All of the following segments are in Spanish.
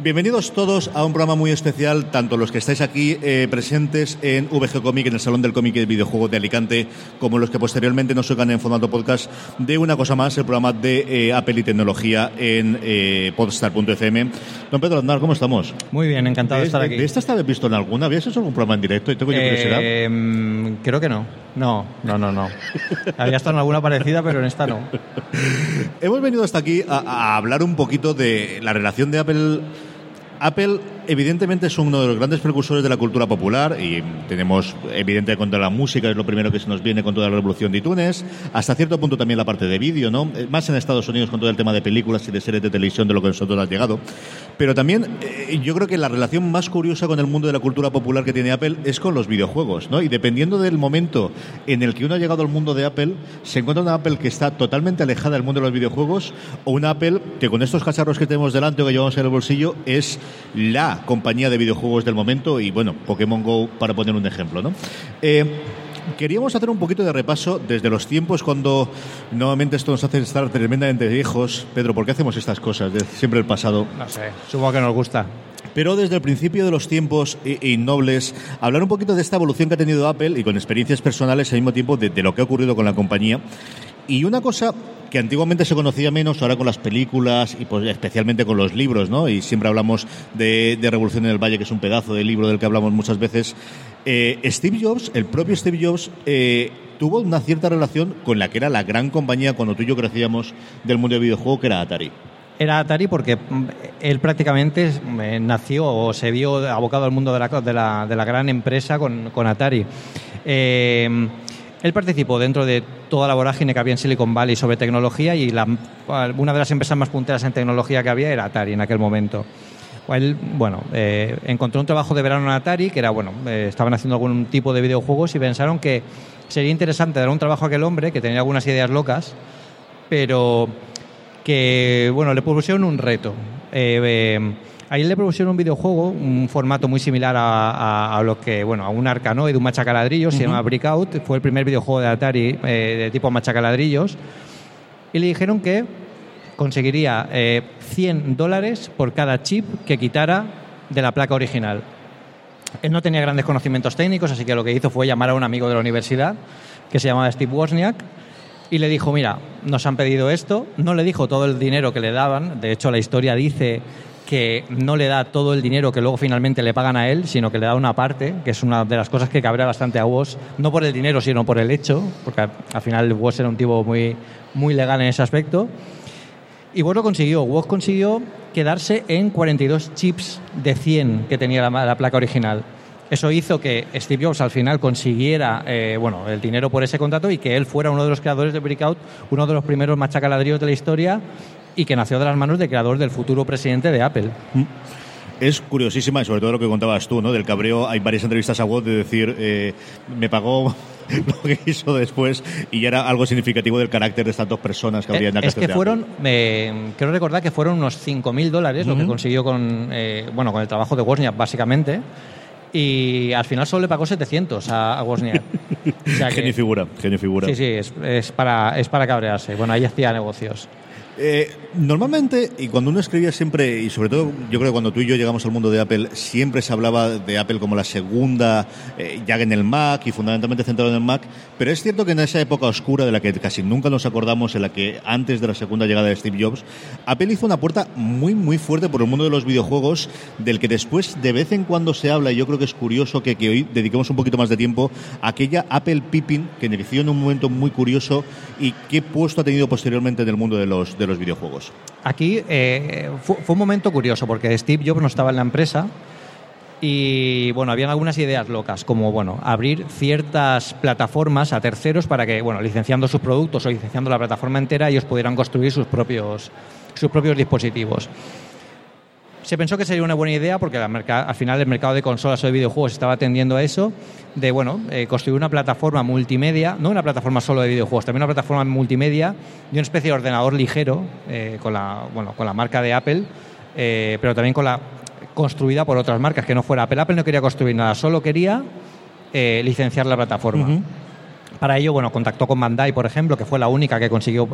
Bienvenidos todos a un programa muy especial, tanto los que estáis aquí eh, presentes en VG Comic, en el Salón del Cómic y Videojuegos de Alicante, como los que posteriormente nos oigan en formato podcast de una cosa más, el programa de eh, Apple y tecnología en eh, podstar.fm. Don Pedro Andar, ¿cómo estamos? Muy bien, encantado de, estar aquí. ¿De esta visto en alguna? ¿Habías hecho algún programa en directo? ¿Y tengo yo curiosidad? Eh, creo que no. No, no, no, no. Había estado en alguna parecida, pero en esta no. Hemos venido hasta aquí a, a hablar un poquito de la relación de Apple Apple evidentemente es uno de los grandes precursores de la cultura popular y tenemos evidente contra la música es lo primero que se nos viene con toda la revolución de iTunes. Hasta cierto punto también la parte de vídeo no más en Estados Unidos con todo el tema de películas y de series de televisión de lo que nosotros ha llegado. Pero también eh, yo creo que la relación más curiosa con el mundo de la cultura popular que tiene Apple es con los videojuegos no y dependiendo del momento en el que uno ha llegado al mundo de Apple se encuentra una Apple que está totalmente alejada del mundo de los videojuegos o una Apple que con estos cacharros que tenemos delante o que llevamos en el bolsillo es la compañía de videojuegos del momento y bueno, Pokémon Go para poner un ejemplo, ¿no? Eh, queríamos hacer un poquito de repaso desde los tiempos cuando nuevamente esto nos hace estar tremendamente viejos. Pedro, ¿por qué hacemos estas cosas? De siempre el pasado. No sé, supongo que nos gusta. Pero desde el principio de los tiempos innobles, hablar un poquito de esta evolución que ha tenido Apple y con experiencias personales al mismo tiempo de, de lo que ha ocurrido con la compañía. Y una cosa que antiguamente se conocía menos, ahora con las películas y pues especialmente con los libros, ¿no? Y siempre hablamos de, de Revolución en el Valle, que es un pedazo de libro del que hablamos muchas veces. Eh, Steve Jobs, el propio Steve Jobs, eh, tuvo una cierta relación con la que era la gran compañía cuando tú y yo crecíamos del mundo del videojuego, que era Atari. Era Atari porque mm, él prácticamente eh, nació o se vio abocado al mundo de la, de la, de la gran empresa con, con Atari. Él participó dentro de toda la vorágine que había en Silicon Valley sobre tecnología y una de las empresas más punteras en tecnología que había era Atari en aquel momento. Él, bueno, eh, encontró un trabajo de verano en Atari, que era, bueno, eh, estaban haciendo algún tipo de videojuegos y pensaron que sería interesante dar un trabajo a aquel hombre que tenía algunas ideas locas, pero que, bueno, le propusieron un reto. Eh, Ahí le propusieron un videojuego, un formato muy similar a, a, a lo que, bueno, a un arcanoide, un machacaladrillos, uh -huh. se llama Breakout, fue el primer videojuego de Atari eh, de tipo machacaladrillos, y le dijeron que conseguiría eh, 100 dólares por cada chip que quitara de la placa original. Él no tenía grandes conocimientos técnicos, así que lo que hizo fue llamar a un amigo de la universidad, que se llamaba Steve Wozniak, y le dijo, mira, nos han pedido esto, no le dijo todo el dinero que le daban, de hecho la historia dice que no le da todo el dinero que luego finalmente le pagan a él, sino que le da una parte, que es una de las cosas que cabrea bastante a Woz, no por el dinero, sino por el hecho, porque al final Woz era un tipo muy, muy legal en ese aspecto. Y Woz lo consiguió. Woz consiguió quedarse en 42 chips de 100 que tenía la, la placa original. Eso hizo que Steve Jobs al final consiguiera eh, bueno, el dinero por ese contrato y que él fuera uno de los creadores de Breakout, uno de los primeros machacaladrillos de la historia y que nació de las manos del creador del futuro presidente de Apple. Es curiosísima, y sobre todo lo que contabas tú, ¿no? Del cabreo. Hay varias entrevistas a Woz de decir, eh, me pagó lo que hizo después y ya era algo significativo del carácter de estas dos personas que habría en la Es que fueron, eh, quiero recordar que fueron unos 5.000 dólares uh -huh. lo que consiguió con, eh, bueno, con el trabajo de Wozniak, básicamente y al final solo le pagó 700 a, a Wozniak. O sea que, genio figura, genio figura. Sí, sí, es, es, para, es para cabrearse. Bueno, ahí hacía negocios. Eh, normalmente, y cuando uno escribía siempre, y sobre todo yo creo que cuando tú y yo llegamos al mundo de Apple, siempre se hablaba de Apple como la segunda, eh, ya en el Mac y fundamentalmente centrado en el Mac, pero es cierto que en esa época oscura de la que casi nunca nos acordamos, en la que antes de la segunda llegada de Steve Jobs, Apple hizo una puerta muy, muy fuerte por el mundo de los videojuegos, del que después de vez en cuando se habla, y yo creo que es curioso que, hoy dediquemos un poquito más de tiempo a aquella Apple Pippin que inició en un momento muy curioso y qué puesto ha tenido posteriormente en el mundo de los los videojuegos. Aquí eh, fue, un momento curioso porque Steve Jobs no estaba en la empresa y bueno, habían algunas ideas locas, como bueno, abrir ciertas plataformas a terceros para que, bueno, licenciando sus productos o licenciando la plataforma entera, ellos pudieran construir sus propios, sus propios dispositivos. Se pensó que sería una buena idea porque al final el mercado de consolas o de videojuegos estaba tendiendo a eso, de bueno, eh, construir una plataforma multimedia, no una plataforma solo de videojuegos, también una plataforma multimedia y una especie de ordenador ligero eh, con, la, bueno, con la marca de Apple, eh, pero también con la construida por otras marcas, que no fuera Apple. Apple no quería construir nada, solo quería licenciar la plataforma. Para ello, bueno, contactó con Bandai, por ejemplo, que fue la única que consiguió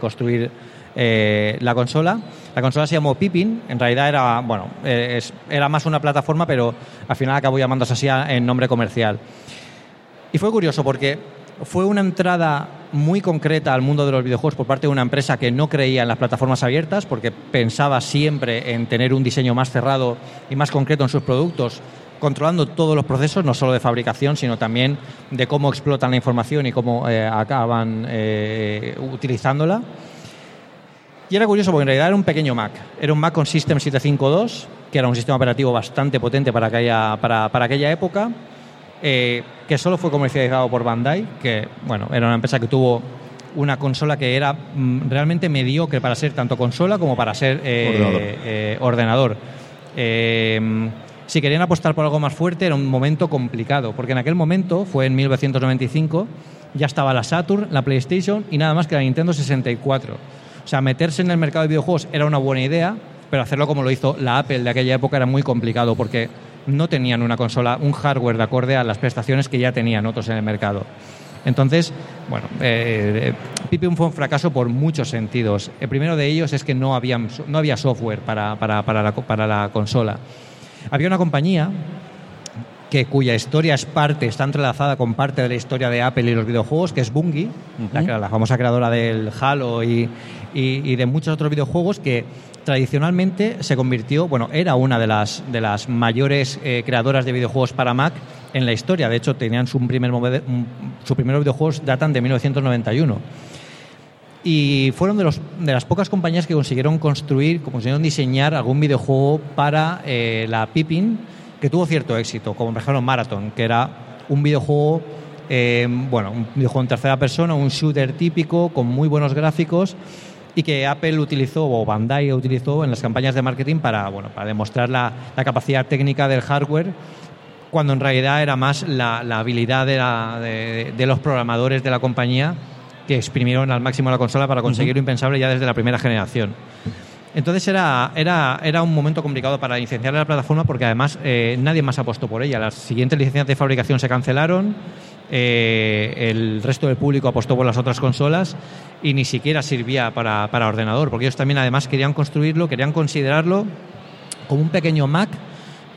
construir eh, la consola. La consola se llamó Pippin, en realidad era, bueno, eh, era más una plataforma, pero al final acabó llamándose así en nombre comercial. Y fue curioso porque fue una entrada muy concreta al mundo de los videojuegos por parte de una empresa que no creía en las plataformas abiertas, porque pensaba siempre en tener un diseño más cerrado y más concreto en sus productos, controlando todos los procesos, no solo de fabricación, sino también de cómo explotan la información y cómo eh, acaban utilizándola. Y era curioso porque en realidad era un pequeño Mac. Era un Mac con System 752, que era un sistema operativo bastante potente para aquella, para, aquella época, eh, que solo fue comercializado por Bandai, que bueno, era una empresa que tuvo una consola que era mm, realmente mediocre para ser tanto consola como para ser eh, ordenador. Eh, si querían apostar por algo más fuerte era un momento complicado, porque en aquel momento, fue en 1995, ya estaba la Saturn, la PlayStation y nada más que la Nintendo 64. O sea, meterse en el mercado de videojuegos era una buena idea, pero hacerlo como lo hizo la Apple de aquella época era muy complicado porque no tenían una consola, un hardware de acorde a las prestaciones que ya tenían otros en el mercado. Entonces, bueno, eh, Pipium fue un fracaso por muchos sentidos. El primero de ellos es que no había, no había software para, para, la, para la consola. Había una compañía que, cuya historia es parte, está entrelazada con parte de la historia de Apple y los videojuegos, que es Bungie, la, famosa creadora del Halo y, de muchos otros videojuegos que tradicionalmente se convirtió, bueno, era una de las, de las mayores eh, creadoras de videojuegos para Mac en la historia. De hecho, tenían su primer, su primeros videojuegos datan de 1991 y fueron de, los, de, las pocas compañías que consiguieron construir, consiguieron diseñar algún videojuego para eh, la Pippin que tuvo cierto éxito, como por ejemplo Marathon, que era un videojuego, eh, bueno, un videojuego en tercera persona, un shooter típico con muy buenos gráficos y que Apple utilizó o Bandai utilizó en las campañas de marketing para, bueno, para demostrar la, capacidad técnica del hardware cuando en realidad era más la, habilidad de, de, los programadores de la compañía que exprimieron al máximo la consola para conseguir lo impensable ya desde la primera generación. Entonces era, era, era un momento complicado para licenciar la plataforma porque además eh, nadie más apostó por ella. Las siguientes licencias de fabricación se cancelaron, eh, el resto del público apostó por las otras consolas y ni siquiera servía para, para, ordenador, porque ellos también además querían construirlo, querían considerarlo como un pequeño Mac.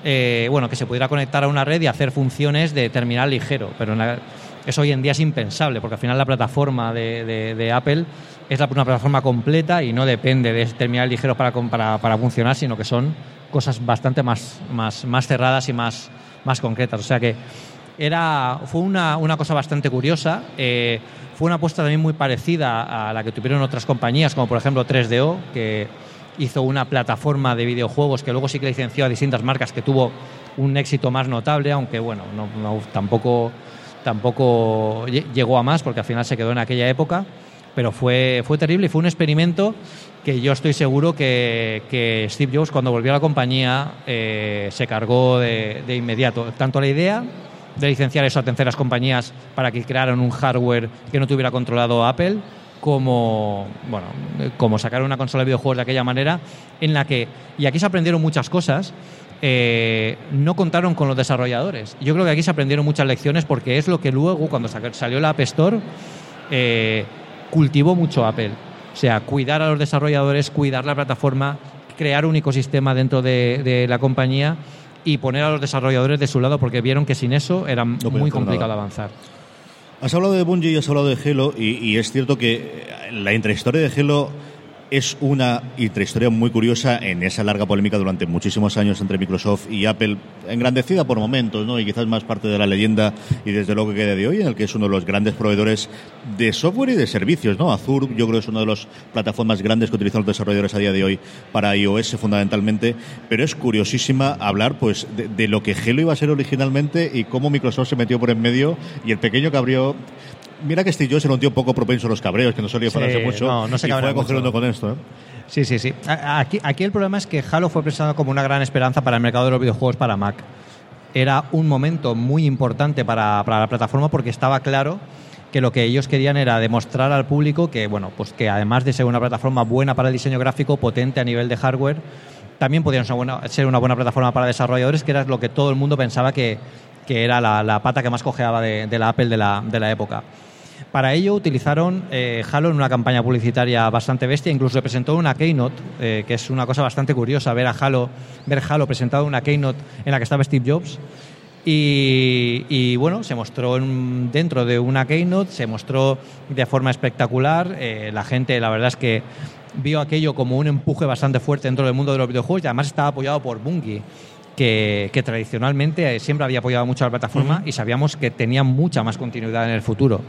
Eh, bueno, que se pudiera conectar a una red y hacer funciones de terminal ligero, pero eso hoy en día es impensable, porque al final la plataforma de, de Apple es una plataforma completa y no depende de terminales ligeros para, para, para, funcionar, sino que son cosas bastante más, más, más cerradas y más, más concretas. O sea que era, fue una, una cosa bastante curiosa. Eh, fue una apuesta también muy parecida a la que tuvieron otras compañías, como por ejemplo 3DO, que hizo una plataforma de videojuegos que luego sí que licenció a distintas marcas que tuvo un éxito más notable, aunque bueno, no, tampoco, tampoco llegó a más porque al final se quedó en aquella época pero fue, fue terrible y fue un experimento que yo estoy seguro que, Steve Jobs cuando volvió a la compañía eh, se cargó de, inmediato. Tanto la idea de licenciar eso a terceras compañías para que crearan un hardware que no tuviera controlado Apple, como, bueno, como sacar una consola de videojuegos de aquella manera, en la que, y aquí se aprendieron muchas cosas, eh, no contaron con los desarrolladores. Yo creo que aquí se aprendieron muchas lecciones porque es lo que luego, cuando salió la App Store, eh, cultivó mucho Apple. O sea, cuidar a los desarrolladores, cuidar la plataforma, crear un ecosistema dentro de, de la compañía y poner a los desarrolladores de su lado porque vieron que sin eso era muy complicado nada. avanzar. Has hablado de Bungie y has hablado de Halo y, y es cierto que la intrahistoria de Halo es una intrahistoria muy curiosa en esa larga polémica durante muchísimos años entre Microsoft y Apple, engrandecida por momentos, ¿no? Y quizás más parte de la leyenda y desde luego que queda de hoy, en el que es uno de los grandes proveedores de software y de servicios, ¿no? Azure, yo creo que es una de las plataformas grandes que utilizan los desarrolladores a día de hoy para iOS fundamentalmente, pero es curiosísima hablar pues de, lo que Halo iba a ser originalmente y cómo Microsoft se metió por en medio y el pequeño que abrió Mira que Steve Jobs era un tío poco propenso a los cabreos, que no solía Sí, falarse mucho. no, no se y fue cabrea a coger mucho. uno con esto. ¿eh? Sí, sí, sí. Aquí, aquí el problema es que Halo fue presentado como una gran esperanza para el mercado de los videojuegos para Mac. Era un momento muy importante para, para la plataforma porque estaba claro que lo que ellos querían era demostrar al público que, bueno, pues que además de ser una plataforma buena para el diseño gráfico, potente a nivel de hardware, también podían ser una buena, ser una buena plataforma para desarrolladores, que era lo que todo el mundo pensaba que, que era la, la pata que más cojeaba de, de la Apple de la, de la época. Para ello utilizaron eh, Halo en una campaña publicitaria bastante bestia, incluso se presentó en una Keynote, eh, que es una cosa bastante curiosa ver a Halo, ver Halo presentado en una Keynote en la que estaba Steve Jobs. Y, y, bueno, se mostró en- dentro de una Keynote, se mostró de forma espectacular. eh, la gente, la verdad es que vio aquello como un empuje bastante fuerte dentro del mundo de los videojuegos y además estaba apoyado por Bungie, que, que tradicionalmente siempre había apoyado mucho a la plataforma y sabíamos que tenía mucha más continuidad en el futuro.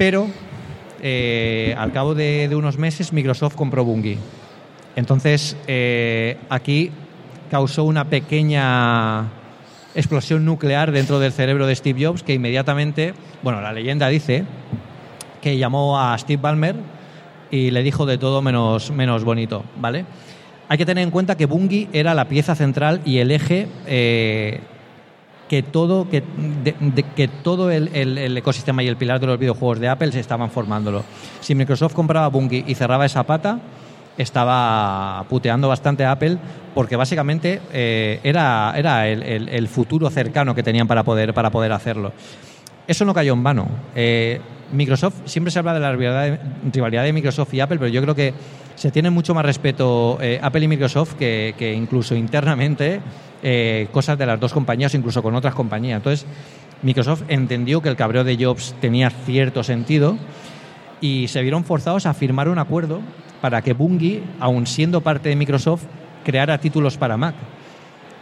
Pero eh, al cabo de, unos meses Microsoft compró Bungie. Entonces eh, aquí causó una pequeña explosión nuclear dentro del cerebro de Steve Jobs que inmediatamente, bueno, la leyenda dice que llamó a Steve Ballmer y le dijo de todo menos, menos bonito, ¿vale? Hay que tener en cuenta que Bungie era la pieza central y el eje eh, que todo, que, de- de- que todo el, el- el ecosistema y el pilar de los videojuegos de Apple se estaban formándolo. Si Microsoft compraba Bungie y cerraba esa pata, estaba puteando bastante a Apple porque básicamente eh, era, era el, el- el futuro cercano que tenían para poder, para poder hacerlo. Eso no cayó en vano. Eh, Microsoft, siempre se habla de la rivalidad de, rivalidad de Microsoft y Apple, pero yo creo que se tiene mucho más respeto eh, Apple y Microsoft que, incluso internamente eh, cosas de las dos compañías, incluso con otras compañías. Entonces, Microsoft entendió que el cabreo de Jobs tenía cierto sentido y se vieron forzados a firmar un acuerdo para que Bungie, aun siendo parte de Microsoft, creara títulos para Mac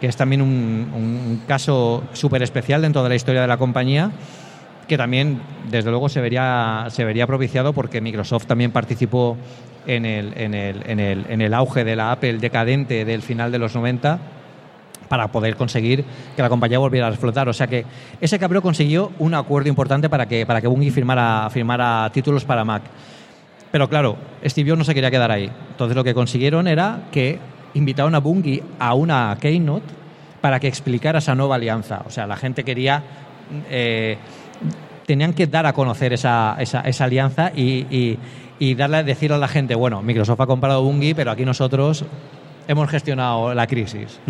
que es también un, un caso súper especial dentro de la historia de la compañía, que también, desde luego, se vería, se vería propiciado porque Microsoft también participó en el, en, el, en, el, en el auge de la Apple decadente del final de los 90 para poder conseguir que la compañía volviera a explotar. O sea que ese cabreo consiguió un acuerdo importante para que, para que Bungie firmara, firmara títulos para Mac. Pero claro, Steve Jobs no se quería quedar ahí. Entonces lo que consiguieron era que invitaron a Bungie a una keynote para que explicara esa nueva alianza. O sea, la gente quería... eh, tenían que dar a conocer esa, esa, esa alianza y, y, y darle, decir a la gente, bueno, Microsoft ha comprado Bungie, pero aquí nosotros hemos gestionado la crisis.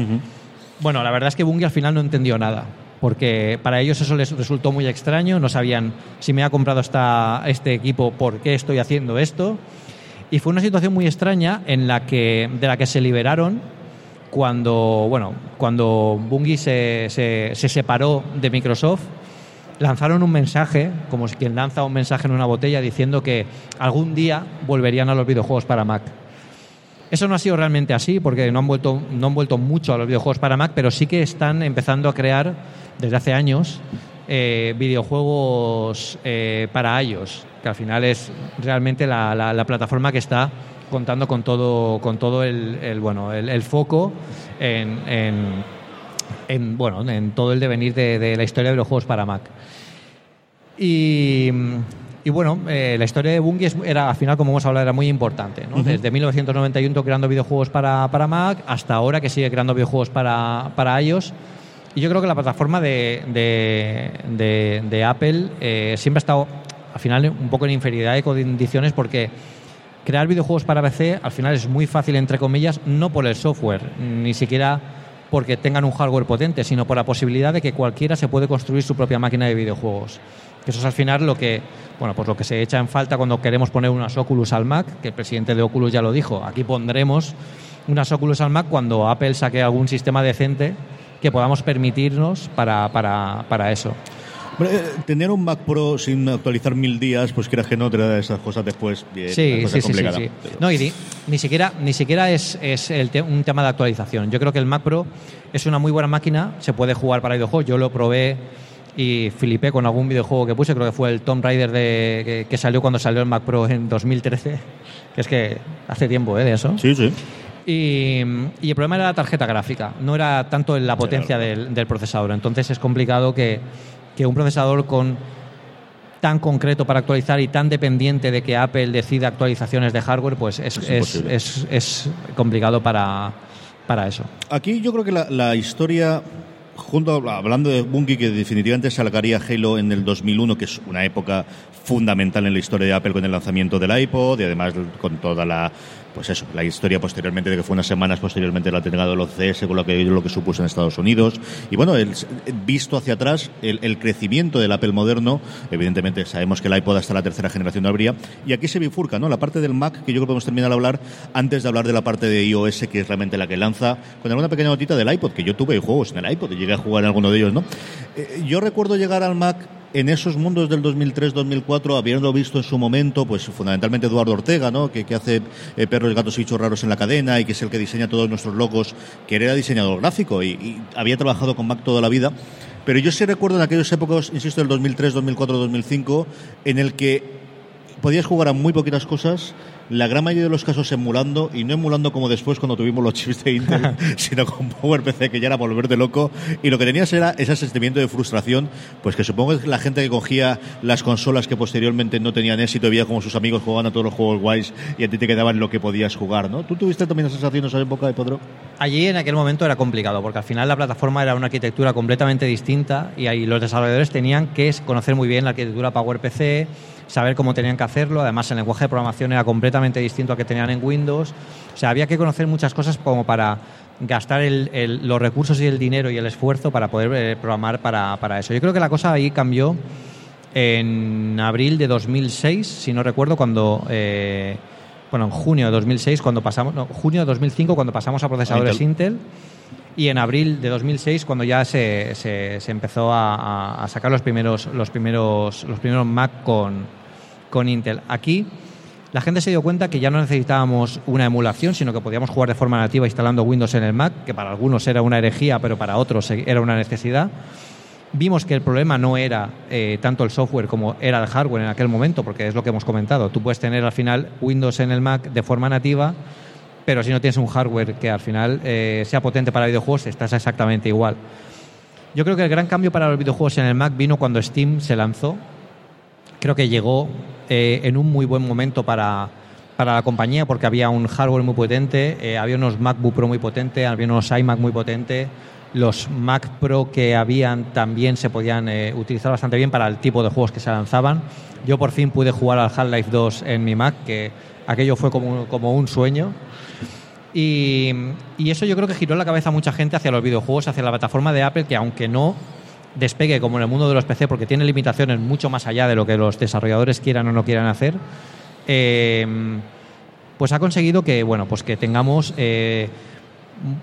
Bueno, la verdad es que Bungie al final no entendió nada, porque para ellos eso les resultó muy extraño, no sabían si me ha comprado esta, este equipo, por qué estoy haciendo esto. Y fue una situación muy extraña en la que, de la que se liberaron cuando, bueno, cuando Bungie se, se, se separó de Microsoft. Lanzaron un mensaje, como quien lanza un mensaje en una botella, diciendo que algún día volverían a los videojuegos para Mac. Eso no ha sido realmente así, porque no han vuelto, no han vuelto mucho a los videojuegos para Mac, pero sí que están empezando a crear desde hace años eh, videojuegos eh, para iOS, que al final es realmente la, la- la plataforma que está contando con todo, con todo el, bueno, el, foco en- en, bueno, en todo el devenir de, de la historia de los juegos para Mac. Y, y bueno, eh, la historia de Bungie era, al final, como hemos hablado, era muy importante. ¿no? Desde 1991 creando videojuegos para, para Mac hasta ahora que sigue creando videojuegos para, para iOS. Y yo creo que la plataforma de, de, de- de Apple eh, siempre ha estado, al final, un poco en inferioridad de condiciones porque crear videojuegos para PC al final es muy fácil, entre comillas, no por el software, ni siquiera porque tengan un hardware potente, sino por la posibilidad de que cualquiera se puede construir su propia máquina de videojuegos. Eso es al final lo que, bueno, pues lo que se echa en falta cuando queremos poner unas Oculus al Mac, que el presidente de Oculus ya lo dijo, aquí pondremos unas Oculus al Mac cuando Apple saque algún sistema decente que podamos permitirnos para, para, para eso. Eh, tener un Mac Pro sin actualizar mil días, pues quieras que no, te da esas cosas después. Bien, sí, sí, sí, sí, No, y ni, siquiera, ni siquiera es, es el un tema de actualización. Yo creo que el Mac Pro es una muy buena máquina, se puede jugar para videojuegos. Yo lo probé y flipé con algún videojuego que puse, creo que fue el Tomb Raider de, que, salió cuando salió el Mac Pro en 2013, que es que hace tiempo ¿eh? de eso. Sí, sí. Y, el problema era la tarjeta gráfica, no era tanto la potencia del, del procesador. Entonces es complicado que que un procesador con tan concreto para actualizar y tan dependiente de que Apple decida actualizaciones de hardware, pues es, es, complicado para, para, eso. Aquí yo creo que la, la historia junto hablando de Bungie, que definitivamente salgaría Halo en el 2001, que es una época fundamental en la historia de Apple con el lanzamiento del iPod y además con toda la pues eso, la historia posteriormente de que fue unas semanas posteriormente la entrega de los CS con lo que, lo que supuso en Estados Unidos. Y bueno, el, visto hacia atrás, el, crecimiento del Apple moderno, evidentemente sabemos que el iPod hasta la tercera generación no habría. Y aquí se bifurca, ¿no? La parte del Mac, que yo creo que podemos terminar de hablar antes de hablar de la parte de iOS, que es realmente la que lanza, con alguna pequeña notita del iPod, que yo tuve juegos en el iPod y llegué a jugar en alguno de ellos, ¿no? Eh, yo recuerdo llegar al Mac en esos mundos del 2003-2004, habiendo visto en su momento, pues fundamentalmente Eduardo Ortega, ¿no? que, que hace eh, perros, gatos y bichos raros en la cadena y que es el que diseña todos nuestros logos, que era diseñador gráfico y, había trabajado con Mac toda la vida. Pero yo sí recuerdo en aquellas épocas, insisto, del 2003, 2004, 2005, en el que podías jugar a muy poquitas cosas la gran mayoría de los casos emulando, y no emulando como después cuando tuvimos los chips de Intel, sino con PowerPC, que ya era volver de loco, y lo que tenías era ese sentimiento de frustración, pues que supongo que la gente que cogía las consolas que posteriormente no tenían éxito, veía como sus amigos jugaban a todos los juegos guays y a ti te quedaban lo que podías jugar, ¿no? ¿Tú tuviste también esa sensación en esa época de Pedro? Allí en aquel momento era complicado, porque al final la plataforma era una arquitectura completamente distinta y ahí los desarrolladores tenían que conocer muy bien la arquitectura PowerPC, saber cómo tenían que hacerlo. Además, el lenguaje de programación era completamente distinto a que tenían en Windows. O sea, había que conocer muchas cosas como para gastar los recursos y el dinero y el esfuerzo para poder eh, programar para, eso. Yo creo que la cosa ahí cambió en abril de 2006, si no recuerdo, cuando... Eh, bueno, en junio de 2006, cuando pasamos... No, junio de 2005, cuando pasamos a procesadores Intel y en abril de 2006 cuando ya se, se, empezó a, a, sacar los primeros los primeros los primeros Mac con, con Intel. Aquí la gente se dio cuenta que ya no necesitábamos una emulación, sino que podíamos jugar de forma nativa instalando Windows en el Mac, que para algunos era una herejía, pero para otros era una necesidad. Vimos que el problema no era eh, tanto el software como era el hardware en aquel momento, porque es lo que hemos comentado. Tú puedes tener al final Windows en el Mac de forma nativa, pero si no tienes un hardware que al final eh, sea potente para videojuegos, estás exactamente igual. Yo creo que el gran cambio para los videojuegos en el Mac vino cuando Steam se lanzó. Creo que llegó eh, en un muy buen momento para, para la compañía porque había un hardware muy potente, eh, había unos MacBook Pro muy potentes, había unos iMac muy potentes, los Mac Pro que habían también se podían eh, utilizar bastante bien para el tipo de juegos que se lanzaban. Yo por fin pude jugar al Half-Life 2 en mi Mac, que aquello fue como, como un sueño. Y, y, eso yo creo que giró la cabeza a mucha gente hacia los videojuegos, hacia la plataforma de Apple, que aunque no despegue como en el mundo de los PC, porque tiene limitaciones mucho más allá de lo que los desarrolladores quieran o no quieran hacer, eh, pues ha conseguido que, bueno, pues que tengamos eh,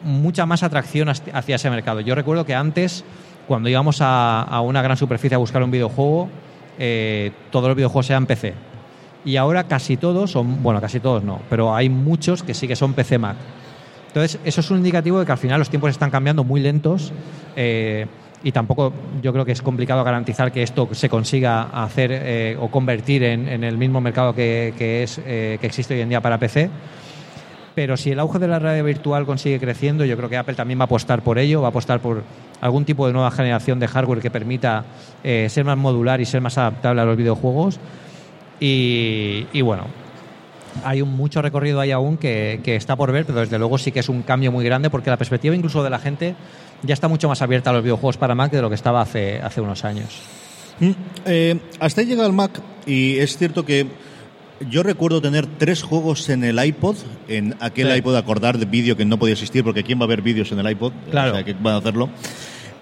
mucha más atracción hacia ese mercado. Yo recuerdo que antes, cuando íbamos a, una gran superficie a buscar un videojuego, eh, todos los videojuegos eran PC. Y ahora casi todos son, bueno, casi todos no, pero hay muchos que sí que son PC Mac. Entonces, eso es un indicativo de que al final los tiempos están cambiando muy lentos y tampoco yo creo que es complicado garantizar que esto se consiga hacer eh, o convertir en, el mismo mercado que, es, eh, que existe hoy en día para PC. Pero si el auge de la realidad virtual consigue creciendo, yo creo que Apple también va a apostar por ello, va a apostar por algún tipo de nueva generación de hardware que permita eh, ser más modular y ser más adaptable a los videojuegos. Y, bueno, hay un mucho recorrido ahí aún que, que, está por ver, pero desde luego sí que es un cambio muy grande porque la perspectiva incluso de la gente ya está mucho más abierta a los videojuegos para Mac de lo que estaba hace, hace unos años. Mm, eh, hasta ahí llega el Mac y es cierto que Yo recuerdo tener tres juegos en el iPod, en aquel Sí. iPod acordar de vídeo que no podía existir, porque ¿quién va a ver vídeos en el iPod? Claro. O sea, ¿quién va a hacerlo?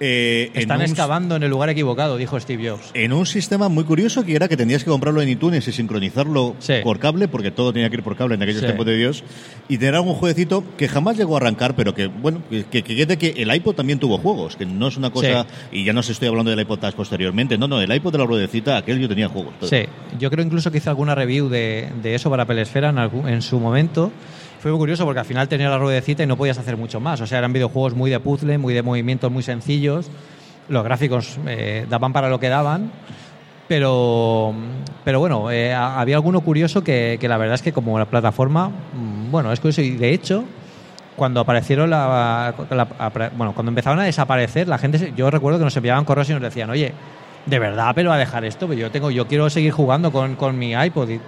Eh, en Están un- excavando en el lugar equivocado, dijo Steve Jobs. En un sistema muy curioso que era que tenías que comprarlo en iTunes y sincronizarlo Sí. por cable, porque todo tenía que ir por cable en aquellos Sí. tiempos de Dios, y tener algún jueguecito que jamás llegó a arrancar, pero que, bueno, que, que quede que el iPod también tuvo juegos, que no es una cosa, y ya no se estoy hablando del iPod Touch posteriormente, no, no, el iPod de la ruedecita, aquel yo tenía juegos. Sí, yo creo incluso que hice alguna review de, de eso para Pelesfera en, en su momento. Fue muy curioso porque al final tenía la ruedecita y no podías hacer mucho más. O sea, eran videojuegos muy de puzzle, muy de movimientos muy sencillos. Los gráficos eh, daban para lo que daban. Pero, pero bueno, eh, ha- había alguno curioso que, que la verdad es que como la plataforma, mm, bueno, es curioso. Y de hecho, cuando aparecieron la, la- bueno cuando empezaron a desaparecer la gente yo recuerdo que nos enviaban correos y nos decían oye de verdad pero a dejar esto Pero yo tengo yo quiero seguir jugando con, con mi iPod y,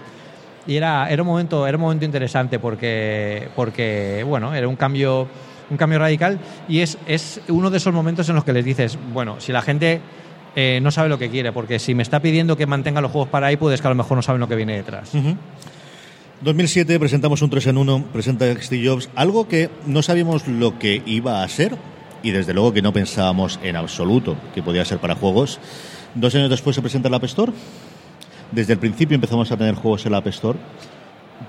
y era era un momento era un momento interesante porque porque bueno era un cambio un cambio radical y es es uno de esos momentos en los que les dices bueno si la gente eh, no sabe lo que quiere porque si me está pidiendo que mantenga los juegos para iPod es que a lo mejor no saben lo que viene detrás 2007 presentamos un 3 en 1, presenta Steve Jobs, algo que no sabíamos lo que iba a ser y desde luego que no pensábamos en absoluto que podía ser para juegos. Dos años después se presenta el App Store. Desde el principio empezamos a tener juegos en la App Store.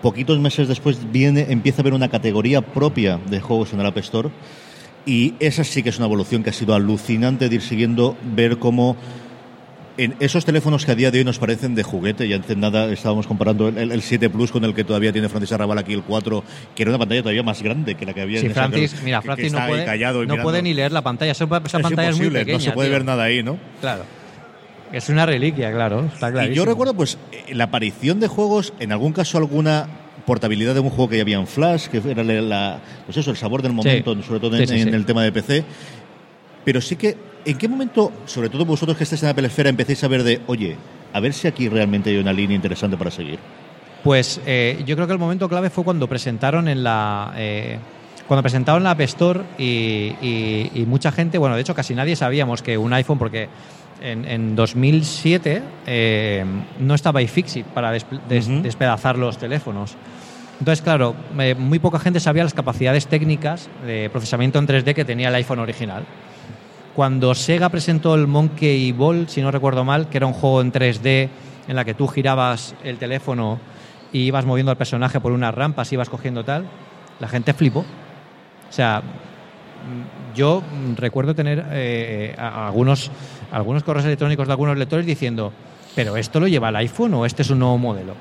Poquitos meses después viene, empieza a haber una categoría propia de juegos en el App Store. Y esa sí que es una evolución que ha sido alucinante de ir siguiendo, ver cómo en esos teléfonos que a día de hoy nos parecen de juguete, ya hace nada estábamos comparando el, el 7 Plus con el que todavía tiene Francis Arrabal aquí, el 4, que era una pantalla todavía más grande que la que había Sí, en esa Francis, que- mira, que- que Francis está no puede, no puede ni leer la pantalla. Esa, esa Es pantalla es muy pequeña. no se puede tío. ver nada ahí, ¿no? Claro. Es una reliquia, claro. Está Y yo recuerdo, pues, eh, la aparición de juegos, en algún caso alguna portabilidad de un juego que ya había en Flash, que era la, pues eso, el sabor del momento, sobre todo en, Sí, sí, en sí. el tema de PC. Pero sí que, ¿en qué momento, sobre todo vosotros que estáis en la pelesfera, empecéis a ver de, oye, a ver si aquí realmente hay una línea interesante para seguir? Pues eh, yo creo que el momento clave fue cuando presentaron en la. eh, cuando presentaron la App Store y, y- y mucha gente, bueno, de hecho casi nadie sabíamos que un iPhone, porque en, en 2007 eh, no estaba iFixit para des- despedazar los teléfonos. Entonces, claro, eh, muy poca gente sabía las capacidades técnicas de procesamiento en 3D que tenía el iPhone original. Cuando Sega presentó el Monkey Ball, si no recuerdo mal, que era un juego en 3D en la que tú girabas el teléfono y ibas moviendo al personaje por unas rampas, ibas cogiendo tal, la gente flipó. O sea, mm, yo recuerdo tener eh, a- algunos, algunos correos electrónicos de algunos lectores diciendo, pero esto lo lleva el iPhone o este es un nuevo modelo.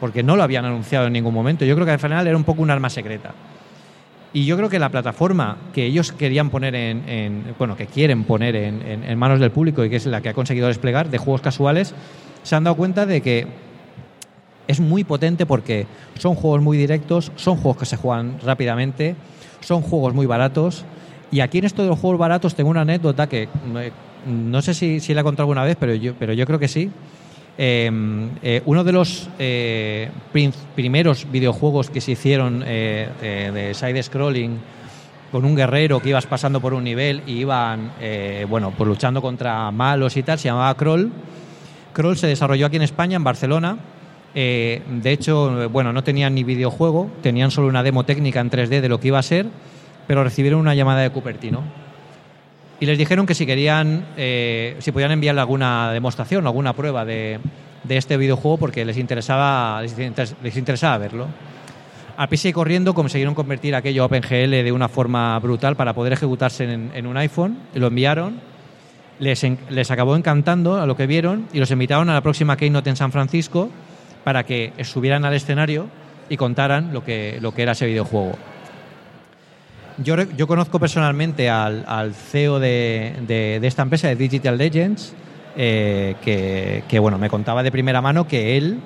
Porque no lo habían anunciado en ningún momento. Yo creo que al final era un poco un arma secreta. Y yo creo que la plataforma que ellos querían poner en, en- bueno, que quieren poner en, en- en manos del público y que es la que ha conseguido desplegar de juegos casuales, se han dado cuenta de que es muy potente porque son juegos muy directos, son juegos que se juegan rápidamente, son juegos muy baratos. Y aquí en esto de los juegos baratos tengo una anécdota que eh, no sé si, si la he contado alguna vez, pero yo, pero yo creo que sí. Eh, eh, uno de los eh, primeros videojuegos que se hicieron eh, de side-scrolling con un guerrero que ibas pasando por un nivel y iban bueno, pues luchando contra malos y tal, se llamaba Kroll. Kroll se desarrolló aquí en España, en Barcelona. De hecho, bueno, no tenían ni videojuego, tenían solo una demo técnica en 3D de lo que iba a ser, pero recibieron una llamada de Cupertino. Y les dijeron que si querían, eh, si podían enviarle alguna demostración, alguna prueba de, este videojuego, porque les interesaba, les, inter- les interesaba verlo. A prisa y corriendo consiguieron convertir aquello a OpenGL de una forma brutal para poder ejecutarse en, un iPhone. Lo enviaron, les, les acabó encantando a lo que vieron y los invitaron a la próxima Keynote en San Francisco para que subieran al escenario y contaran lo que, lo que era ese videojuego. Yo, conozco personalmente al, CEO de, esta empresa, de Digital Legends, eh, que, bueno, me contaba de primera mano que él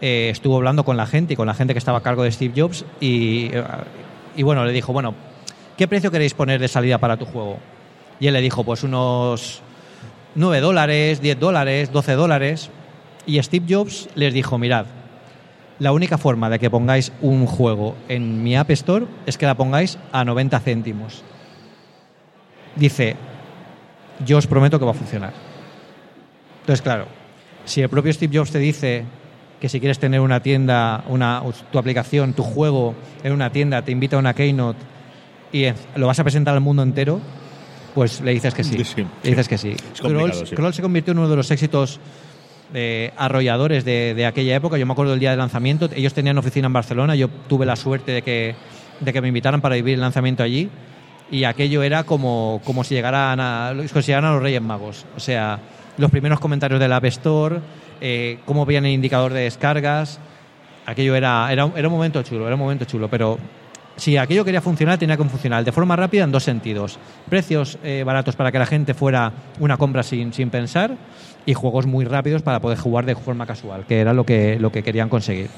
eh, estuvo hablando con la gente y con la gente que estaba a cargo de Steve Jobs y, eh, y bueno, le dijo, bueno, ¿qué precio queréis poner de salida para tu juego? Y él le dijo, pues unos 9 dólares, 10 dólares, 12 dólares. Y Steve Jobs les dijo, mirad, la única forma de que pongáis un juego en mi App Store es que la pongáis a 90 céntimos. Dice, yo os prometo que va a funcionar. Entonces, claro, si el propio Steve Jobs te dice que si quieres tener una tienda, una, tu aplicación, tu juego en una tienda, te invita a una keynote y lo vas a presentar al mundo entero, pues le dices que sí. le dices que sí. Se convirtió en uno de los éxitos eh, arrolladores de, aquella época. Yo me acuerdo del día del lanzamiento. Ellos tenían oficina en Barcelona. Yo tuve la suerte de que, de que me invitaran para vivir el lanzamiento allí. Y aquello era como, como si llegaran a, a los Reyes Magos. O sea, los primeros comentarios del App Store, eh, cómo veían el indicador de descargas. Aquello era, era un momento chulo, era un momento chulo. Pero si aquello quería funcionar, tenía que funcionar de forma rápida en dos sentidos. Precios eh, baratos para que la gente fuera una compra sin, sin pensar y juegos muy rápidos para poder jugar de forma casual, que era lo que, lo que querían conseguir.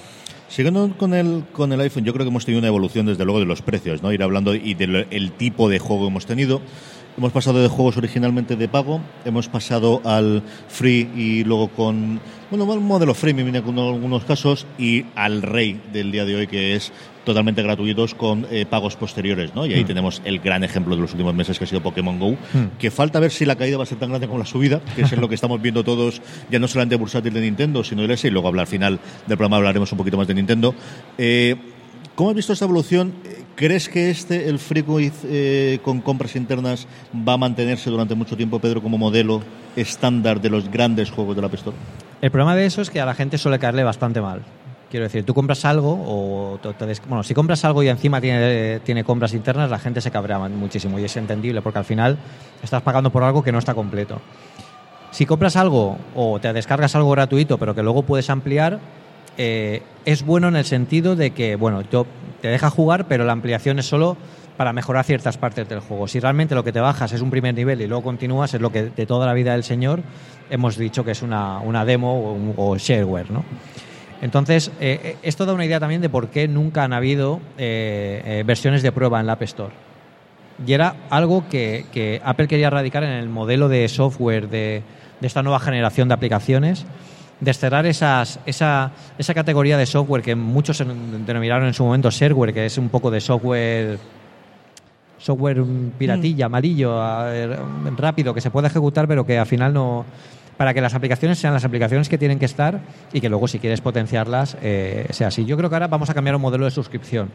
Siguiendo con el, con el iPhone, yo creo que hemos tenido una evolución desde luego de los precios, ¿no? Ir hablando y del tipo de juego que hemos tenido. Hemos pasado de juegos originalmente de pago, hemos pasado al free y luego con, bueno, un modelo freemium en algunos casos y al rey del día de hoy que es totalmente gratuitos con eh, pagos posteriores, ¿no? Y ahí mm. tenemos el gran ejemplo de los últimos meses que ha sido Pokémon Go, mm. que falta ver si la caída va a ser tan grande como la subida, que es lo que estamos viendo todos, ya no solamente bursátil de Nintendo, sino del S, y luego hablar al final del programa hablaremos un poquito más de Nintendo. Eh, ¿Cómo has visto esta evolución? ¿Crees que este, el Frequid eh, con compras internas, va a mantenerse durante mucho tiempo, Pedro, como modelo estándar de los grandes juegos de la App El problema de eso es que a la gente suele caerle bastante mal. Quiero decir, tú compras algo, o bueno, si compras algo y encima tiene, tiene compras internas, la gente se cabrea muchísimo y es entendible porque al final estás pagando por algo que no está completo. Si compras algo o te descargas algo gratuito pero que luego puedes ampliar, eh, es bueno en el sentido de que, bueno, te deja jugar, pero la ampliación es solo para mejorar ciertas partes del juego. Si realmente lo que te bajas es un primer nivel y luego continúas, es lo que de toda la vida del señor hemos dicho que es una, demo o, shareware, ¿no? Entonces, eh, eh, esto da una idea también de por qué nunca han habido versiones de prueba en la App Store. Y era algo que, Apple quería erradicar en el modelo de software de, de esta nueva generación de aplicaciones, desterrar esas, esa, esa categoría de software que muchos denominaron en su momento shareware, que es un poco de software software piratilla, mm. amarillo, rápido, que se puede ejecutar, pero que al final no. Para que las aplicaciones sean las aplicaciones que tienen que estar y que luego, si quieres potenciarlas, eh, sea así. Yo creo que ahora vamos a cambiar un modelo de suscripción,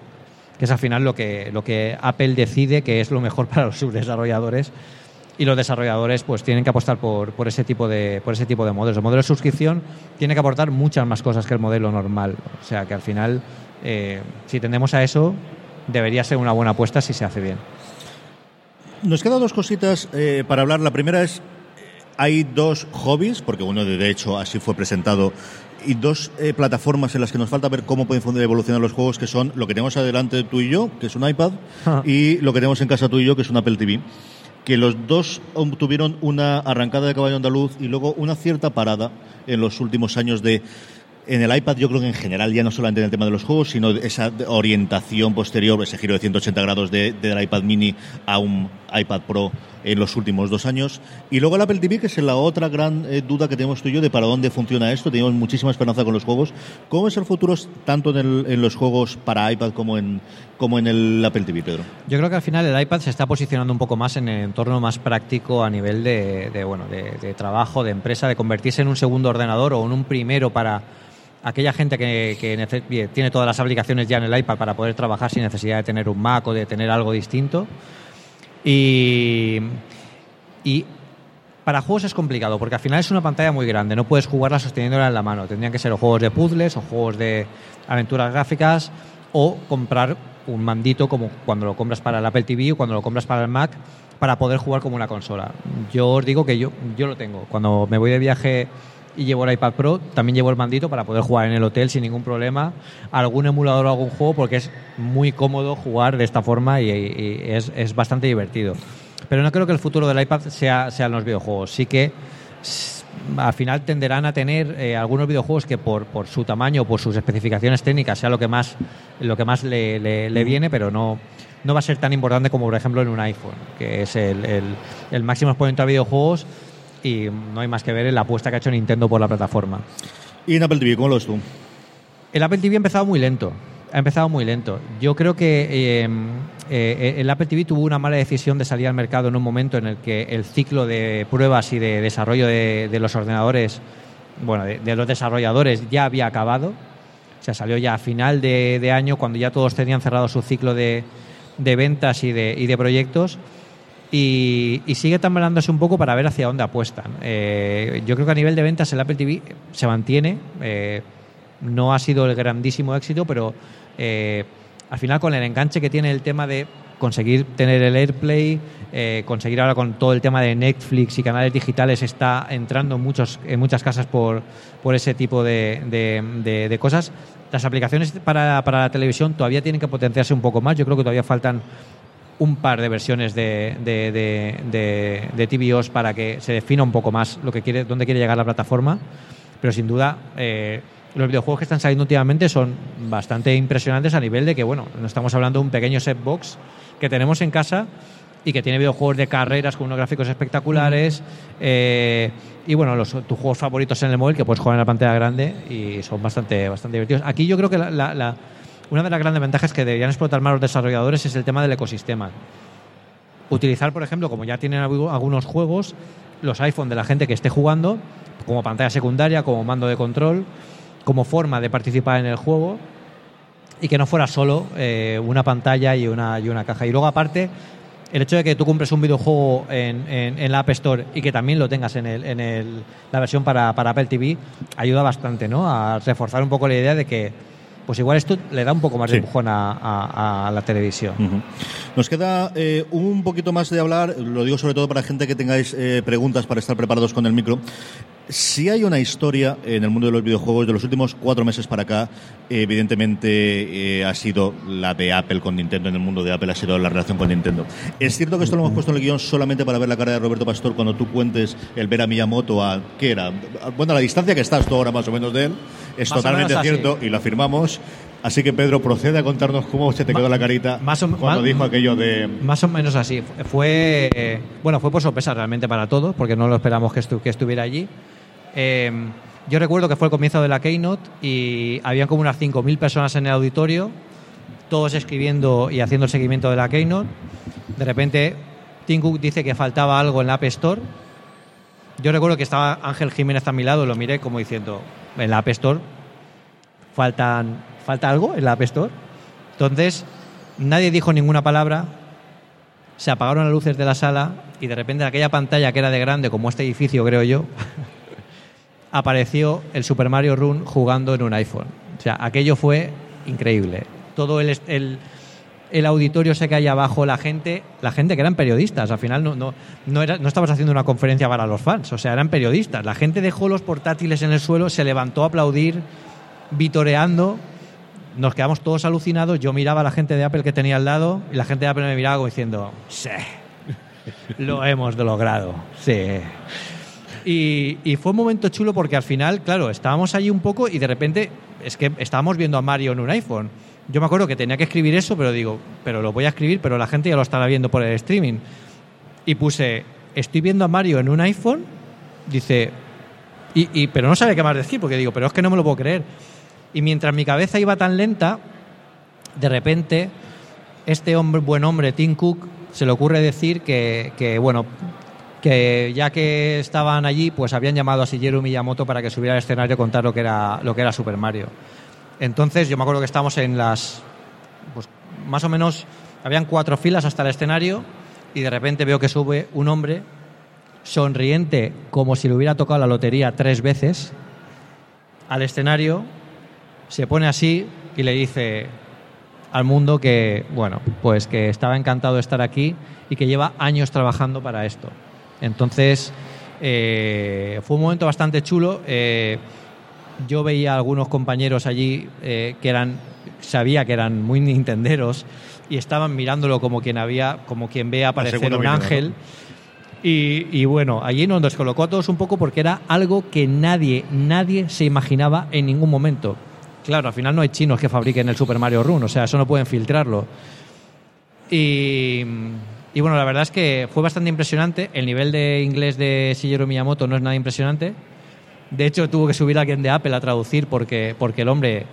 que es al final lo que, lo que Apple decide que es lo mejor para los desarrolladores y los desarrolladores pues tienen que apostar por, por, ese tipo de por ese tipo de modelos. El modelo de suscripción tiene que aportar muchas más cosas que el modelo normal. O sea que al final, eh, si tendemos a eso, debería ser una buena apuesta si se hace bien. Nos quedan dos cositas eh, para hablar. La primera es, hay dos hobbies, porque uno de hecho así fue presentado, y dos eh, plataformas en las que nos falta ver cómo pueden evolucionar los juegos, que son lo que tenemos adelante tú y yo, que es un iPad, ah. y lo que tenemos en casa tú y yo, que es un Apple TV que los dos tuvieron una arrancada de caballo andaluz y luego una cierta parada en los últimos años de en el iPad yo creo que en general ya no solamente en el tema de los juegos, sino esa orientación posterior, ese giro de 180 grados de, del iPad mini a un iPad Pro en los últimos dos años. Y luego el Apple TV, que es la otra gran eh, duda que tenemos tú y yo de para dónde funciona esto. Tenemos muchísima esperanza con los juegos. ¿Cómo es el futuro tanto en, los juegos para iPad como en, como en el Apple TV, Pedro? Yo creo que al final el iPad se está posicionando un poco más en el entorno más práctico a nivel de, bueno, de trabajo, de empresa, de convertirse en un segundo ordenador o en un primero para aquella gente que, tiene todas las aplicaciones ya en el iPad para poder trabajar sin necesidad de tener un Mac o de tener algo distinto. Y, y para juegos es complicado porque al final es una pantalla muy grande, no puedes jugarla sosteniéndola en la mano. Tendrían que ser juegos de puzzles o juegos de aventuras gráficas o comprar un mandito como cuando lo compras para el Apple TV o cuando lo compras para el Mac para poder jugar como una consola. Yo os digo que yo, yo lo tengo. Cuando me voy de viaje y llevo el iPad Pro, también llevo el mandito para poder jugar en el hotel sin ningún problema, algún emulador o algún juego, porque es muy cómodo jugar de esta forma y, es, es, bastante divertido. Pero no creo que el futuro del iPad sea, sean los videojuegos. Sí que al final tenderán a tener eh, algunos videojuegos que por, por su tamaño, por sus especificaciones técnicas, sea lo que más, lo que más le, le, viene, pero no, no va a ser tan importante como, por ejemplo, en un iPhone, que es el, el, el máximo exponente a videojuegos y no hay más que ver en la apuesta que ha hecho Nintendo por la plataforma. ¿Y en Apple TV cómo lo ves tú? El Apple TV ha empezado muy lento. Ha empezado muy lento. Yo creo que eh, eh, el Apple TV tuvo una mala decisión de salir al mercado en un momento en el que el ciclo de pruebas y de desarrollo de, los ordenadores bueno, de, de los desarrolladores ya había acabado. O sea, salió ya a final de, de año, cuando ya todos tenían cerrado su ciclo de, de ventas y de, y de proyectos. Y, sigue tambaleándose un poco para ver hacia dónde apuestan. Eh, yo creo que a nivel de ventas el Apple TV se mantiene. eh, no ha sido el grandísimo éxito, pero eh, al final con el enganche que tiene el tema de conseguir tener el AirPlay, eh, conseguir ahora con todo el tema de Netflix y canales digitales está entrando en, muchos, en muchas casas por, por ese tipo de, de- de- de cosas. Las aplicaciones para, para la televisión todavía tienen que potenciarse un poco más. Yo creo que todavía faltan un par de versiones de, de, de, de- de TVOs para que se defina un poco más lo que quiere, dónde quiere llegar la plataforma. Pero sin duda, eh, los videojuegos que están saliendo últimamente son bastante impresionantes a nivel de que, bueno, no estamos hablando de un pequeño set box que tenemos en casa y que tiene videojuegos de carreras con unos gráficos espectaculares eh, y bueno, los, tus juegos favoritos en el móvil que puedes jugar en la pantalla grande y son bastante, bastante divertidos. Aquí yo creo que la- la- la- una de las grandes ventajas que deberían explotar más los desarrolladores es el tema del ecosistema. Utilizar, por ejemplo, como ya tienen algu- algunos juegos, los iPhone de la gente que esté jugando como pantalla secundaria, como mando de control, como forma de participar en el juego y que no fuera solo eh, una pantalla y una, y una caja. Y luego, aparte, el hecho de que tú compres un videojuego en, en- en la App Store y que también lo tengas en, el, en el- la versión para, para Apple TV ayuda bastante ¿no? a reforzar un poco la idea de que pues igual esto le da un poco más de empujón a, a- a la televisión. Nos queda eh, un poquito más de hablar, lo digo sobre todo para gente que tengáis eh, preguntas para estar preparados con el micro. Si hay una historia en el mundo de los videojuegos de los últimos cuatro meses para acá, evidentemente eh, ha sido la de Apple con Nintendo, en el mundo de Apple ha sido la relación con Nintendo. Es cierto que esto lo hemos puesto en el guion solamente para ver la cara de Roberto Pastor cuando tú cuentes el ver a Miyamoto a, ¿qué era? Bueno, a la distancia que estás tú ahora más o menos de él, es Más totalmente así. cierto y lo afirmamos. Así que Pedro, procede a contarnos cómo se te quedó la carita más o- cuando más- dijo aquello de... Más o menos así. Fue eh, bueno, fue por sorpresa realmente para todos, porque no lo esperamos que, estu- que estuviera allí. Eh, yo recuerdo que fue el comienzo de la Keynote y habían como unas 5.000 personas en el auditorio, todos escribiendo y haciendo el seguimiento de la Keynote. De repente, Tim Cook dice que faltaba algo en la App Store. Yo recuerdo que estaba Ángel Jiménez a mi lado, lo miré como diciendo, en la App Store faltan, falta algo en la App Store. Entonces, nadie dijo ninguna palabra, se apagaron las luces de la sala y de repente en aquella pantalla que era de grande como este edificio, creo yo, apareció el Super Mario Run jugando en un iPhone. O sea, aquello fue increíble. Todo el, el, el auditorio que hay abajo, la gente, la gente que eran periodistas, al final no, no, no, no estabas haciendo una conferencia para los fans, o sea, eran periodistas. La gente dejó los portátiles en el suelo, se levantó a aplaudir, vitoreando. Nos quedamos todos alucinados. Yo miraba a la gente de Apple que tenía al lado y la gente de Apple me miraba como diciendo, sí, lo hemos logrado, sí. Y, fue un momento chulo porque al final, claro, estábamos allí un poco y de repente es que estábamos viendo a Mario en un iPhone. Yo me acuerdo que tenía que escribir eso, pero digo, pero lo voy a escribir, pero la gente ya lo estará viendo por el streaming. Y puse, estoy viendo a Mario en un iPhone, dice, y, pero no sabía qué más decir, porque digo, pero es que no me lo puedo creer. Y mientras mi cabeza iba tan lenta, de repente, este hombre, buen hombre, Tim Cook, se le ocurre decir que, bueno, que ya que estaban allí, pues habían llamado a Shigeru Miyamoto para que subiera al escenario a contar lo que era, lo que era Super Mario. Entonces, yo me acuerdo que estábamos en las. Pues más o menos. Habían cuatro filas hasta el escenario y de repente veo que sube un hombre sonriente como si le hubiera tocado la lotería tres veces al escenario, se pone así y le dice al mundo que, bueno, pues que estaba encantado de estar aquí y que lleva años trabajando para esto. Entonces, eh, fue un momento bastante chulo. eh, yo veía a algunos compañeros allí eh, que eran, sabía que eran muy nintenderos y estaban mirándolo como quien había, como quien ve aparecer un ángel. ¿no? Y, y bueno, allí nos descolocó a todos un poco porque era algo que nadie, nadie se imaginaba en ningún momento. Claro, al final no hay chinos que fabriquen el Super Mario Run, o sea, eso no pueden filtrarlo. Y, bueno, la verdad es que fue bastante impresionante. El nivel de inglés de Shigeru Miyamoto no es nada impresionante. De hecho, tuvo que subir a alguien de Apple a traducir porque, porque el hombre.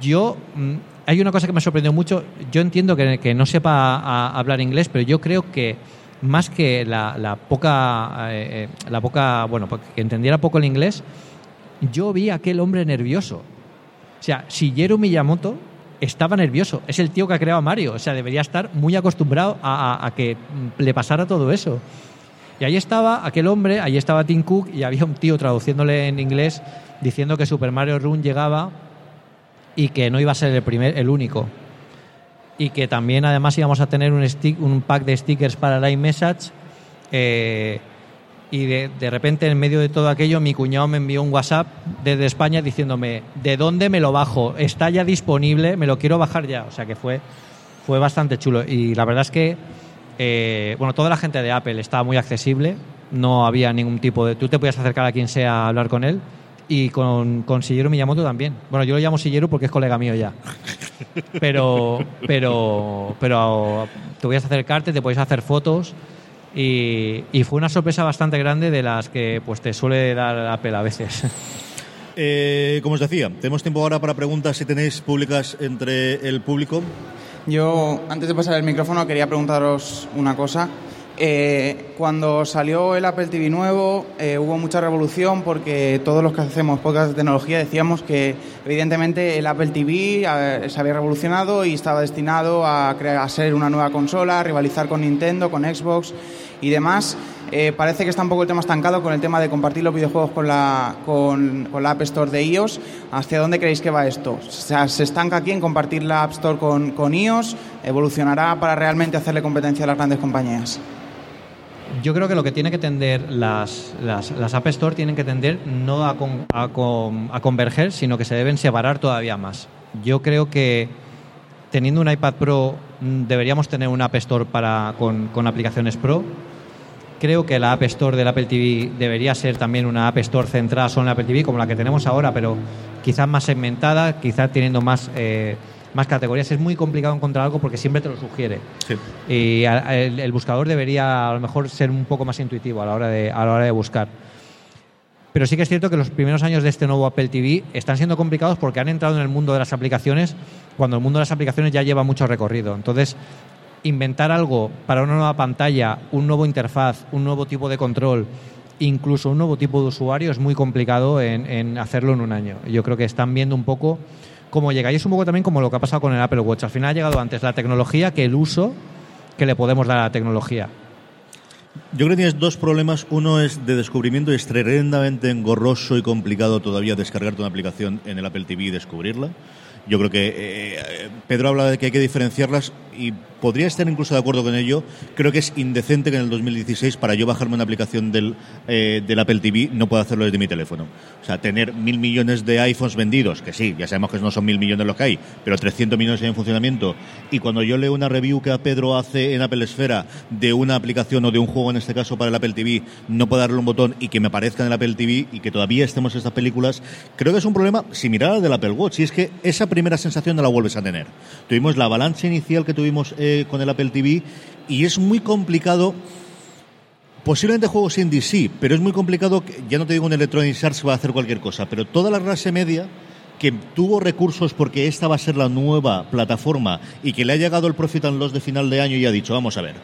Yo. mm, Hay una cosa que me sorprendió mucho. Yo entiendo que, no sepa hablar inglés, pero yo creo que más que la, la poca. eh, eh, la poca. Bueno, que entendiera poco el inglés, yo vi a aquel hombre nervioso. O sea, Shigeru Miyamoto estaba nervioso. Es el tío que ha creado a Mario. O sea, debería estar muy acostumbrado a, que le pasara todo eso. Y ahí estaba aquel hombre, ahí estaba Tim Cook y había un tío traduciéndole en inglés diciendo que Super Mario Run llegaba y que no iba a ser el primer, el único. Y que también además íbamos a tener un pack de stickers para el iMessage. eh, y de, de repente, en medio de todo aquello, mi cuñado me envió un WhatsApp desde España diciéndome, ¿de dónde me lo bajo? Está ya disponible, me lo quiero bajar ya. O sea que fue, fue bastante chulo. Y la verdad es que, eh, bueno, toda la gente de Apple estaba muy accesible. No había ningún tipo de... Tú te podías acercar a quien sea a hablar con él. Y con, con Shigeru Miyamoto también. Bueno, yo lo llamo Shigeru porque es colega mío ya. Pero, pero, pero te podías acercarte, te podías hacer fotos. Y, y fue una sorpresa bastante grande de las que pues te suele dar Apple a veces. Eh, como os decía, tenemos tiempo ahora para preguntas si tenéis públicas entre el público. Yo, antes de pasar el micrófono, quería preguntaros una cosa. Eh, cuando salió el Apple TV nuevo, eh, hubo mucha revolución porque todos los que hacemos podcast de tecnología decíamos que, evidentemente, el Apple TV eh, se había revolucionado y estaba destinado a, crear, a ser una nueva consola, a rivalizar con Nintendo, con Xbox y demás. Parece que está un poco el tema estancado con el tema de compartir los videojuegos con la, con, la App Store de iOS. ¿Hacia dónde creéis que va esto? ¿Se estanca aquí en compartir la App Store con, con iOS? ¿Evolucionará para realmente hacerle competencia a las grandes compañías? Yo creo que lo que tiene que tender las, las, las App Store tienen que tender no a, con- a, con- a converger, sino que se deben separar todavía más. Yo creo que teniendo un iPad Pro mm, deberíamos tener una App Store para, con, con aplicaciones Pro. Creo que la App Store del Apple TV debería ser también una App Store centrada solo en Apple TV, como la que tenemos ahora, pero quizás más segmentada, quizás teniendo más, eh, más categorías. Es muy complicado encontrar algo porque siempre te lo sugiere. Sí. Y a- a- el, el buscador debería a lo mejor ser un poco más intuitivo a la hora de, a la hora de buscar. Pero sí que es cierto que los primeros años de este nuevo Apple TV están siendo complicados porque han entrado en el mundo de las aplicaciones cuando el mundo de las aplicaciones ya lleva mucho recorrido. Entonces, inventar algo para una nueva pantalla, un nuevo interfaz, un nuevo tipo de control, incluso un nuevo tipo de usuario es muy complicado en, en hacerlo en un año. Yo creo que están viendo un poco cómo llega. Y es un poco también como lo que ha pasado con el Apple Watch. Al final ha llegado antes la tecnología que el uso que le podemos dar a la tecnología. Yo creo que tienes dos problemas. Uno es de descubrimiento es tremendamente engorroso y complicado todavía descargarte una aplicación en el Apple TV y descubrirla. Yo creo que eh, Pedro habla de que hay que diferenciarlas y podría estar incluso de acuerdo con ello. Creo que es indecente que en el 2016 para yo bajarme una aplicación del, eh, del Apple TV no pueda hacerlo desde mi teléfono. O sea, tener mil millones de iPhones vendidos, que sí, ya sabemos que no son mil millones los que hay, pero 300 millones en funcionamiento. Y cuando yo leo una review que Pedro hace en Apple Esfera de una aplicación o de un juego, en este caso para el Apple TV, no puedo darle un botón y que me aparezca en el Apple TV y que todavía estemos en estas películas, creo que es un problema similar al del Apple Watch. Y es que esa primera sensación no la vuelves a tener. Tuvimos la avalancha inicial que tuvimos eh, con el Apple TV y es muy complicado Posiblemente juegos indie sí, pero es muy complicado, ya no te digo un Electronic Arts va a hacer cualquier cosa, pero toda la clase media que tuvo recursos porque esta va a ser la nueva plataforma y que le ha llegado el profit and loss de final de año y ha dicho, vamos a ver,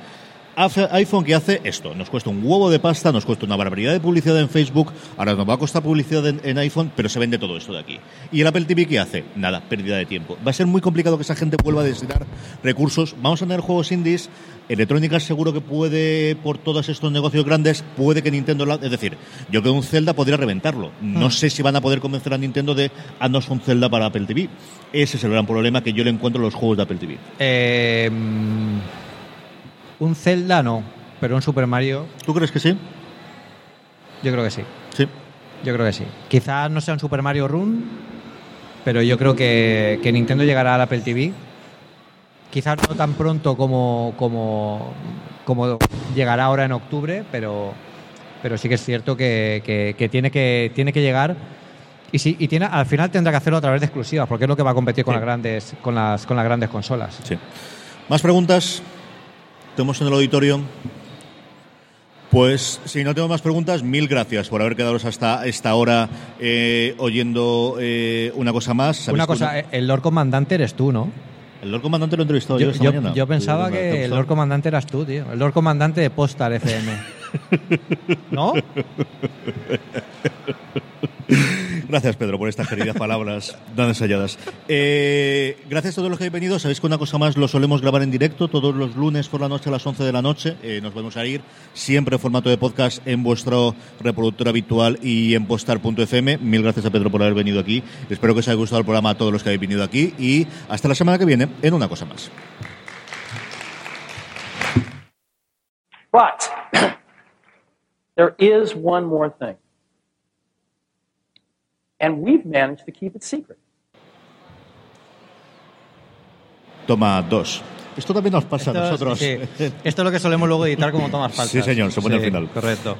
iPhone que hace esto, nos cuesta un huevo de pasta, nos cuesta una barbaridad de publicidad en Facebook, ahora nos va a costar publicidad en, en iPhone, pero se vende todo esto de aquí. ¿Y el Apple TV qué hace? Nada, pérdida de tiempo. Va a ser muy complicado que esa gente vuelva a destinar recursos. Vamos a tener juegos indies, Electrónica seguro que puede, por todos estos negocios grandes, puede que Nintendo... la- Es decir, yo creo que un Zelda podría reventarlo. No sé si van a poder convencer a Nintendo de haznos un Zelda para Apple TV. Ese es el gran problema que yo le encuentro a los juegos de Apple TV. Eh, mm, un Zelda no, pero un Super Mario ¿Tú crees que sí? yo creo que sí. Sí. Yo creo que sí. Quizás no sea un Super Mario Run, pero yo creo que, que Nintendo llegará al Apple TV. Quizás no tan pronto como, como, como llegará ahora en octubre, pero, pero sí que es cierto que, que- que tiene, que tiene que llegar. Y, sí, y tiene, al final tendrá que hacerlo a través de exclusivas, porque es lo que va a competir con, Sí. las, grandes, con, las, con las grandes consolas. Sí. ¿Más preguntas? En el auditorio. Pues si no tengo más preguntas, mil gracias por haber quedado hasta esta hora eh, oyendo eh, una cosa más. ¿Sabéis Una cosa, eh, el Lord Comandante eres tú, ¿no? El Lord Comandante lo he entrevistado yo, Yo, esta yo- mañana. yo pensaba Sí, ¿te que el? Lord Comandante eras tú, tío. El Lord Comandante de Postal FM. ¿No? Gracias, Pedro, por estas queridas palabras tan ensayadas. Eh, gracias a todos los que habéis venido. Sabéis que una cosa más lo solemos grabar en directo todos los lunes por la noche a las 11 de la noche. Eh, nos vamos a ir siempre en formato de podcast en vuestro reproductor habitual y en postar.fm. Mil gracias a Pedro por haber venido aquí. Espero que os haya gustado el programa a todos los que habéis venido aquí y hasta la semana que viene en una cosa más. But there is one more thing. And we've managed to keep it secret. Toma dos. Esto también nos pasa Esto a nosotros. sí. Esto es lo que solemos luego editar como tomas falsas. Sí, señor, se pone al Sí, final. Correcto.